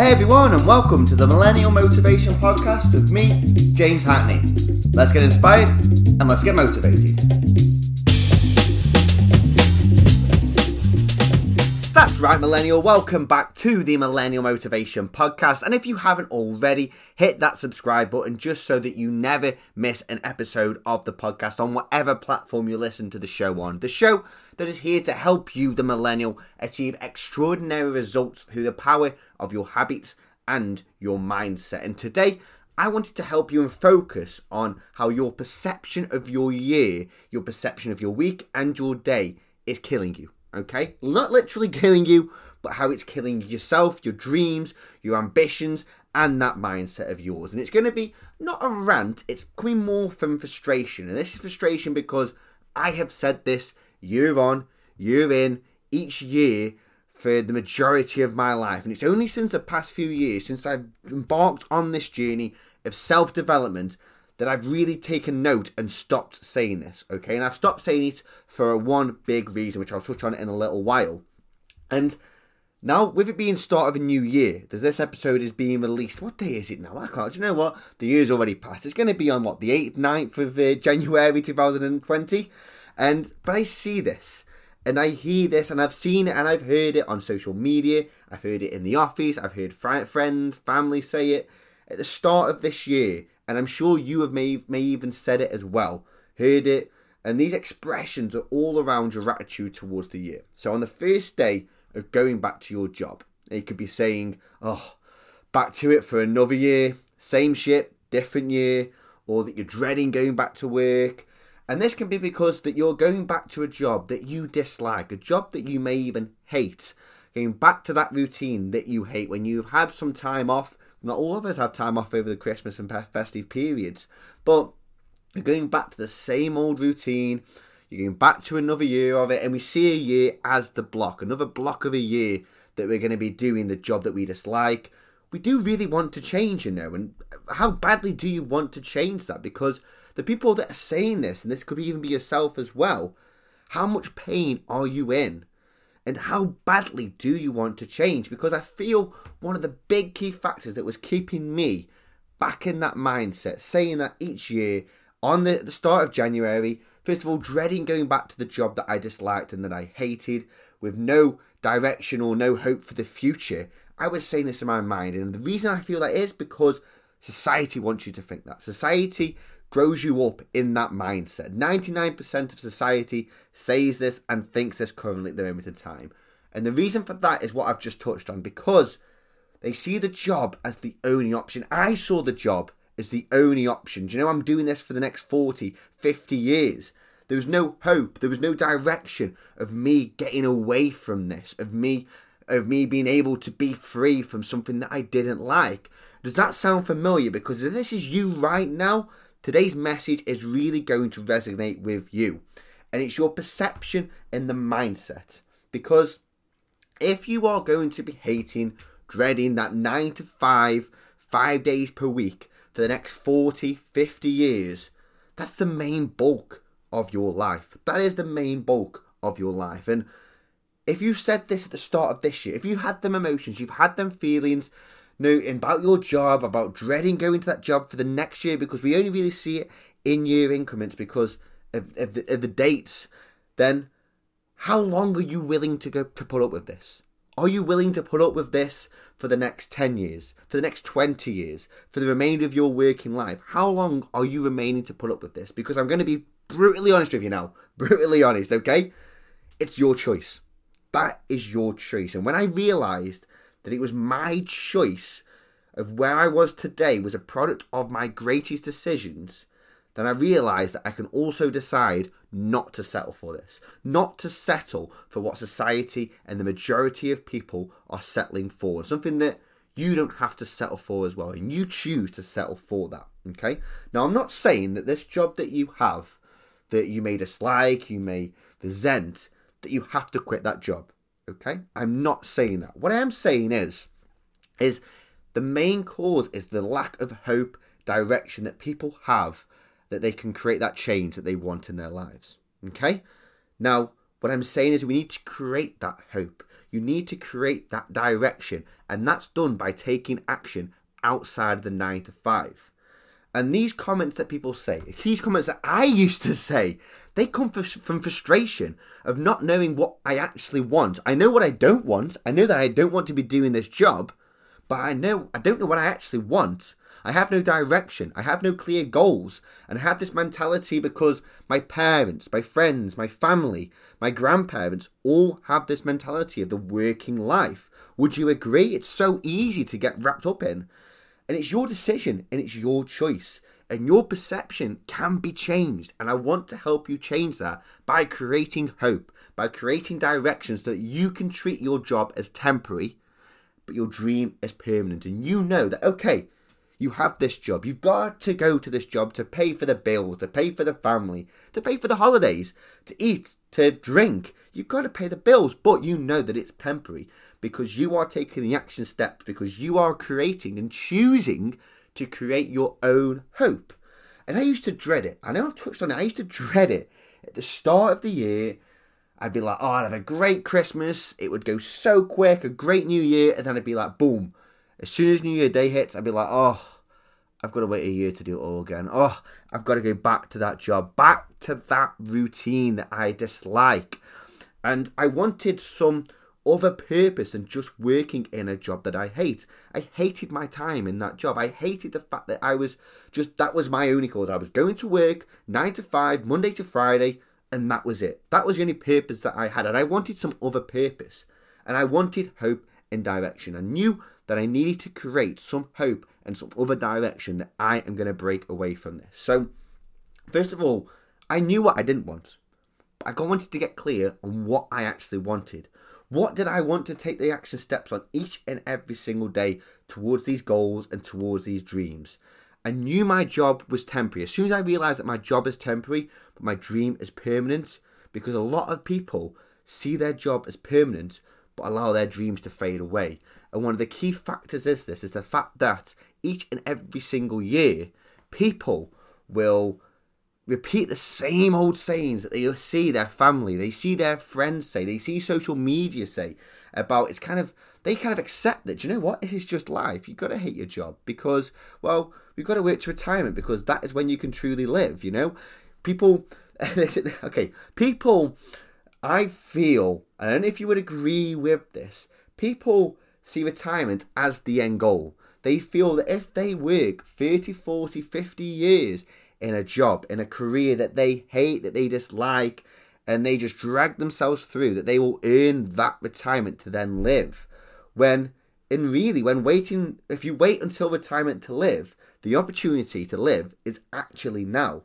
Hey everyone, and welcome to the Millennial Motivation Podcast with me, James Hackney. Let's get inspired and let's get motivated. That's right, Millennial. Welcome back to the Millennial Motivation Podcast. And if you haven't already, hit that subscribe button just so that you never miss an episode of the podcast on whatever platform you listen to the show on. The show that is here to help you, the Millennial, achieve extraordinary results through the power of your habits and your mindset. And today, I wanted to help you and focus on how your perception of your year, your perception of your week, and your day is killing you okay? Not literally killing you, but how it's killing yourself, your dreams, your ambitions, and that mindset of yours. And it's going to be not a rant, it's coming more from frustration. And this is frustration because I have said this year on, year in, each year for the majority of my life. And it's only since the past few years, since I've embarked on this journey of self development, that I've really taken note and stopped saying this, okay? And I've stopped saying it for one big reason, which I'll touch on in a little while. And now, with it being start of a new year, this episode is being released, what day is it now? I can't. Do you know what? The year's already passed. It's going to be on what the 8th, 9th of uh, January 2020. And but I see this and I hear this and I've seen it and I've heard it on social media. I've heard it in the office. I've heard friends, family say it at the start of this year and I'm sure you have may, may even said it as well, heard it, and these expressions are all around your attitude towards the year. So on the first day of going back to your job, you could be saying, oh, back to it for another year, same shit, different year, or that you're dreading going back to work. And this can be because that you're going back to a job that you dislike, a job that you may even hate. Going back to that routine that you hate when you've had some time off not all of us have time off over the Christmas and festive periods, but you're going back to the same old routine. You're going back to another year of it, and we see a year as the block, another block of a year that we're going to be doing the job that we dislike. We do really want to change, you know, and how badly do you want to change that? Because the people that are saying this, and this could even be yourself as well, how much pain are you in? And how badly do you want to change? Because I feel one of the big key factors that was keeping me back in that mindset, saying that each year on the, the start of January, first of all, dreading going back to the job that I disliked and that I hated with no direction or no hope for the future. I was saying this in my mind, and the reason I feel that is because society wants you to think that. Society grows you up in that mindset. 99% of society says this and thinks this currently at the moment in time. And the reason for that is what I've just touched on because they see the job as the only option. I saw the job as the only option. Do you know, I'm doing this for the next 40, 50 years. There was no hope, there was no direction of me getting away from this, of me of me being able to be free from something that I didn't like. Does that sound familiar? Because if this is you right now, Today's message is really going to resonate with you, and it's your perception and the mindset. Because if you are going to be hating, dreading that 9 to 5, 5 days per week for the next 40, 50 years, that's the main bulk of your life. That is the main bulk of your life. And if you said this at the start of this year, if you had them emotions, you've had them feelings, know about your job, about dreading going to that job for the next year because we only really see it in year increments because of, of, the, of the dates, then how long are you willing to go to put up with this? Are you willing to put up with this for the next 10 years, for the next 20 years, for the remainder of your working life? How long are you remaining to put up with this? Because I'm going to be brutally honest with you now. Brutally honest, okay? It's your choice. That is your choice. And when I realized that it was my choice of where I was today was a product of my greatest decisions, then I realised that I can also decide not to settle for this, not to settle for what society and the majority of people are settling for, something that you don't have to settle for as well, and you choose to settle for that. Okay. Now, I'm not saying that this job that you have, that you may dislike, you may resent, that you have to quit that job. Okay? I'm not saying that. What I am saying is, is the main cause is the lack of hope, direction that people have that they can create that change that they want in their lives. Okay? Now, what I'm saying is we need to create that hope. You need to create that direction, and that's done by taking action outside of the nine to five. And these comments that people say, these comments that I used to say, they come from frustration of not knowing what I actually want. I know what I don't want. I know that I don't want to be doing this job, but I know I don't know what I actually want. I have no direction. I have no clear goals. And I have this mentality because my parents, my friends, my family, my grandparents all have this mentality of the working life. Would you agree? It's so easy to get wrapped up in. And it's your decision and it's your choice. And your perception can be changed. And I want to help you change that by creating hope, by creating directions so that you can treat your job as temporary, but your dream as permanent. And you know that, okay, you have this job. You've got to go to this job to pay for the bills, to pay for the family, to pay for the holidays, to eat, to drink. You've got to pay the bills, but you know that it's temporary because you are taking the action steps, because you are creating and choosing to create your own hope. And I used to dread it. I know I've touched on it. I used to dread it at the start of the year. I'd be like, oh, I'd have a great Christmas. It would go so quick, a great New Year. And then I'd be like, boom. As soon as New Year Day hits, I'd be like, oh, I've got to wait a year to do it all again. Oh, I've got to go back to that job, back to that routine that I dislike. And I wanted some other purpose than just working in a job that I hate. I hated my time in that job. I hated the fact that I was just, that was my only cause. I was going to work nine to five, Monday to Friday, and that was it. That was the only purpose that I had. And I wanted some other purpose. And I wanted hope and direction. I knew that I needed to create some hope and some other direction that I am going to break away from this. So, first of all, I knew what I didn't want. But I wanted to get clear on what I actually wanted. What did I want to take the action steps on each and every single day towards these goals and towards these dreams? I knew my job was temporary. As soon as I realized that my job is temporary, but my dream is permanent, because a lot of people see their job as permanent but allow their dreams to fade away. And one of the key factors is this is the fact that each and every single year, people will repeat the same old sayings that they see their family, they see their friends say, they see social media say about it's kind of they kind of accept that, you know what, this is just life. You've got to hate your job because, well, we've got to work to retirement because that is when you can truly live, you know? People, okay, people, I feel, I don't know if you would agree with this, people see retirement as the end goal. They feel that if they work 30, 40, 50 years in a job, in a career that they hate, that they dislike, and they just drag themselves through, that they will earn that retirement to then live. When, in really, when waiting, if you wait until retirement to live, the opportunity to live is actually now.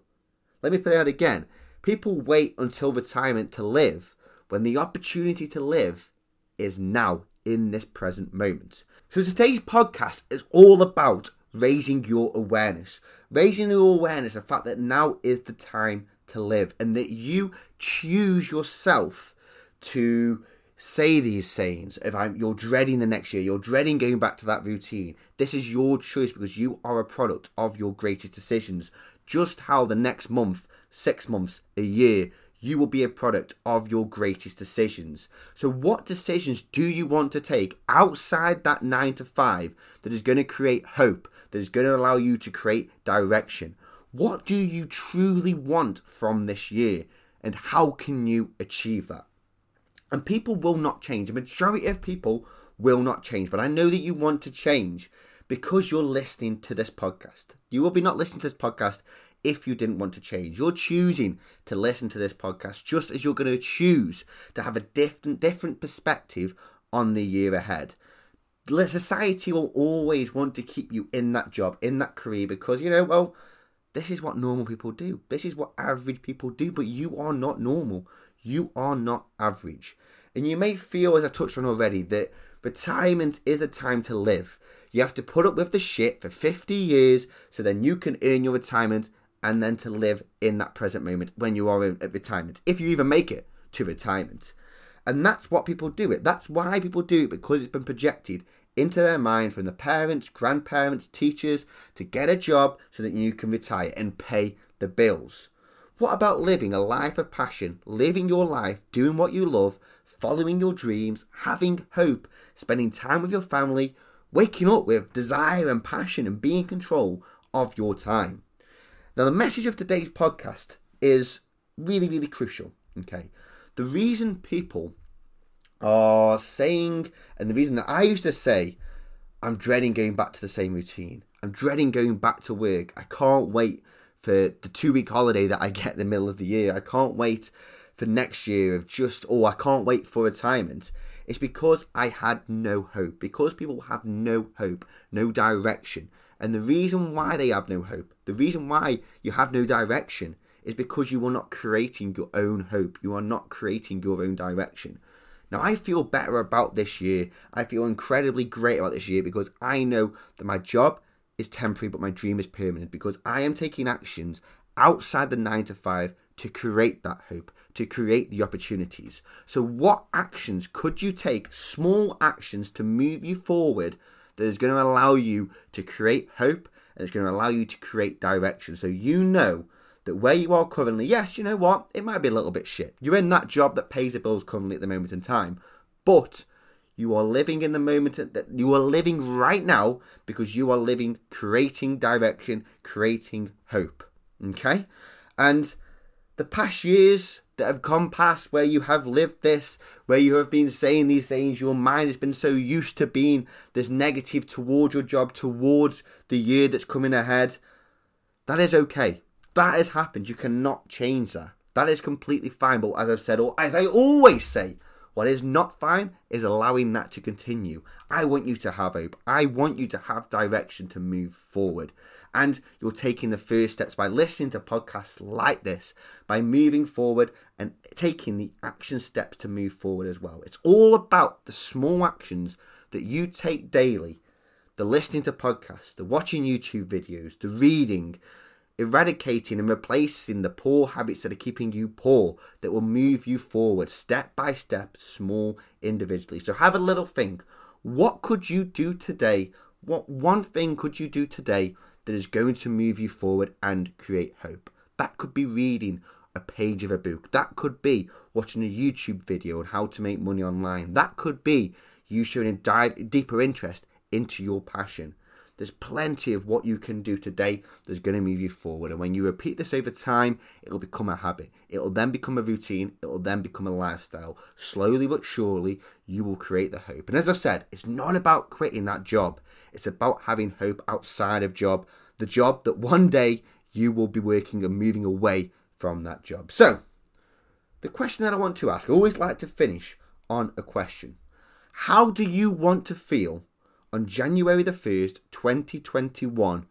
Let me play that again. People wait until retirement to live when the opportunity to live is now in this present moment. So today's podcast is all about raising your awareness, raising your awareness, the fact that now is the time to live, and that you choose yourself to say these sayings. If I'm, you're dreading the next year, you're dreading going back to that routine. This is your choice because you are a product of your greatest decisions. Just how the next month, six months, a year you will be a product of your greatest decisions. So, what decisions do you want to take outside that nine to five that is going to create hope, that is going to allow you to create direction? What do you truly want from this year, and how can you achieve that? And people will not change. The majority of people will not change, but I know that you want to change because you're listening to this podcast. You will be not listening to this podcast if you didn't want to change. You're choosing to listen to this podcast just as you're going to choose to have a different different perspective on the year ahead. Society will always want to keep you in that job, in that career, because you know, well, this is what normal people do. This is what average people do, but you are not normal. You are not average. And you may feel, as I touched on already, that retirement is a time to live. You have to put up with the shit for 50 years so then you can earn your retirement and then to live in that present moment when you are at retirement, if you even make it to retirement. And that's what people do it. That's why people do it because it's been projected into their mind from the parents, grandparents, teachers to get a job so that you can retire and pay the bills. What about living a life of passion, living your life, doing what you love following your dreams, having hope, spending time with your family, waking up with desire and passion, and being in control of your time. Now, the message of today's podcast is really, really crucial. Okay. The reason people are saying, and the reason that I used to say, I'm dreading going back to the same routine. I'm dreading going back to work. I can't wait for the two week holiday that I get in the middle of the year. I can't wait for next year of just, oh, I can't wait for retirement. It's because I had no hope. Because people have no hope, no direction. And the reason why they have no hope, the reason why you have no direction, is because you are not creating your own hope. You are not creating your own direction. Now, I feel better about this year. I feel incredibly great about this year because I know that my job is temporary, but my dream is permanent because I am taking actions outside the nine to five to create that hope, to create the opportunities. So, what actions could you take, small actions to move you forward that is going to allow you to create hope and it's going to allow you to create direction? So, you know that where you are currently, yes, you know what, it might be a little bit shit. You're in that job that pays the bills currently at the moment in time, but you are living in the moment that you are living right now because you are living, creating direction, creating hope. Okay? And the past years that have gone past where you have lived this, where you have been saying these things, your mind has been so used to being this negative towards your job, towards the year that's coming ahead. That is okay. That has happened. You cannot change that. That is completely fine. But as I've said, or as I always say, what is not fine is allowing that to continue. I want you to have hope. I want you to have direction to move forward. And you're taking the first steps by listening to podcasts like this, by moving forward and taking the action steps to move forward as well. It's all about the small actions that you take daily the listening to podcasts, the watching YouTube videos, the reading, eradicating and replacing the poor habits that are keeping you poor that will move you forward step by step, small individually. So have a little think. What could you do today? What one thing could you do today that is going to move you forward and create hope? That could be reading a page of a book. That could be watching a YouTube video on how to make money online. That could be you showing a dive, deeper interest into your passion. There's plenty of what you can do today that's going to move you forward. And when you repeat this over time, it'll become a habit. It'll then become a routine. It'll then become a lifestyle. Slowly but surely, you will create the hope. And as I've said, it's not about quitting that job. It's about having hope outside of job. The job that one day you will be working and moving away from that job. So, the question that I want to ask, I always like to finish on a question. How do you want to feel on January the 1st, 2021,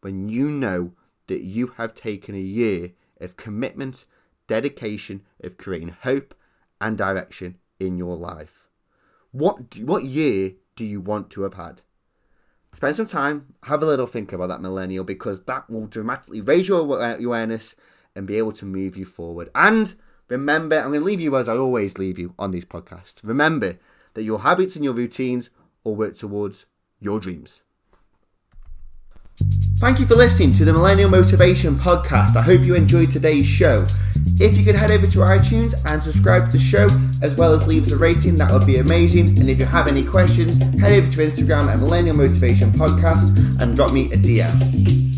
when you know that you have taken a year of commitment, dedication, of creating hope and direction in your life. What, what year do you want to have had? Spend some time, have a little think about that millennial because that will dramatically raise your uh, awareness and be able to move you forward. And remember, I'm going to leave you as I always leave you on these podcasts. Remember that your habits and your routines or work towards your dreams. Thank you for listening to the Millennial Motivation Podcast. I hope you enjoyed today's show. If you could head over to iTunes and subscribe to the show, as well as leave us a rating, that would be amazing. And if you have any questions, head over to Instagram at Millennial Motivation Podcast and drop me a DM.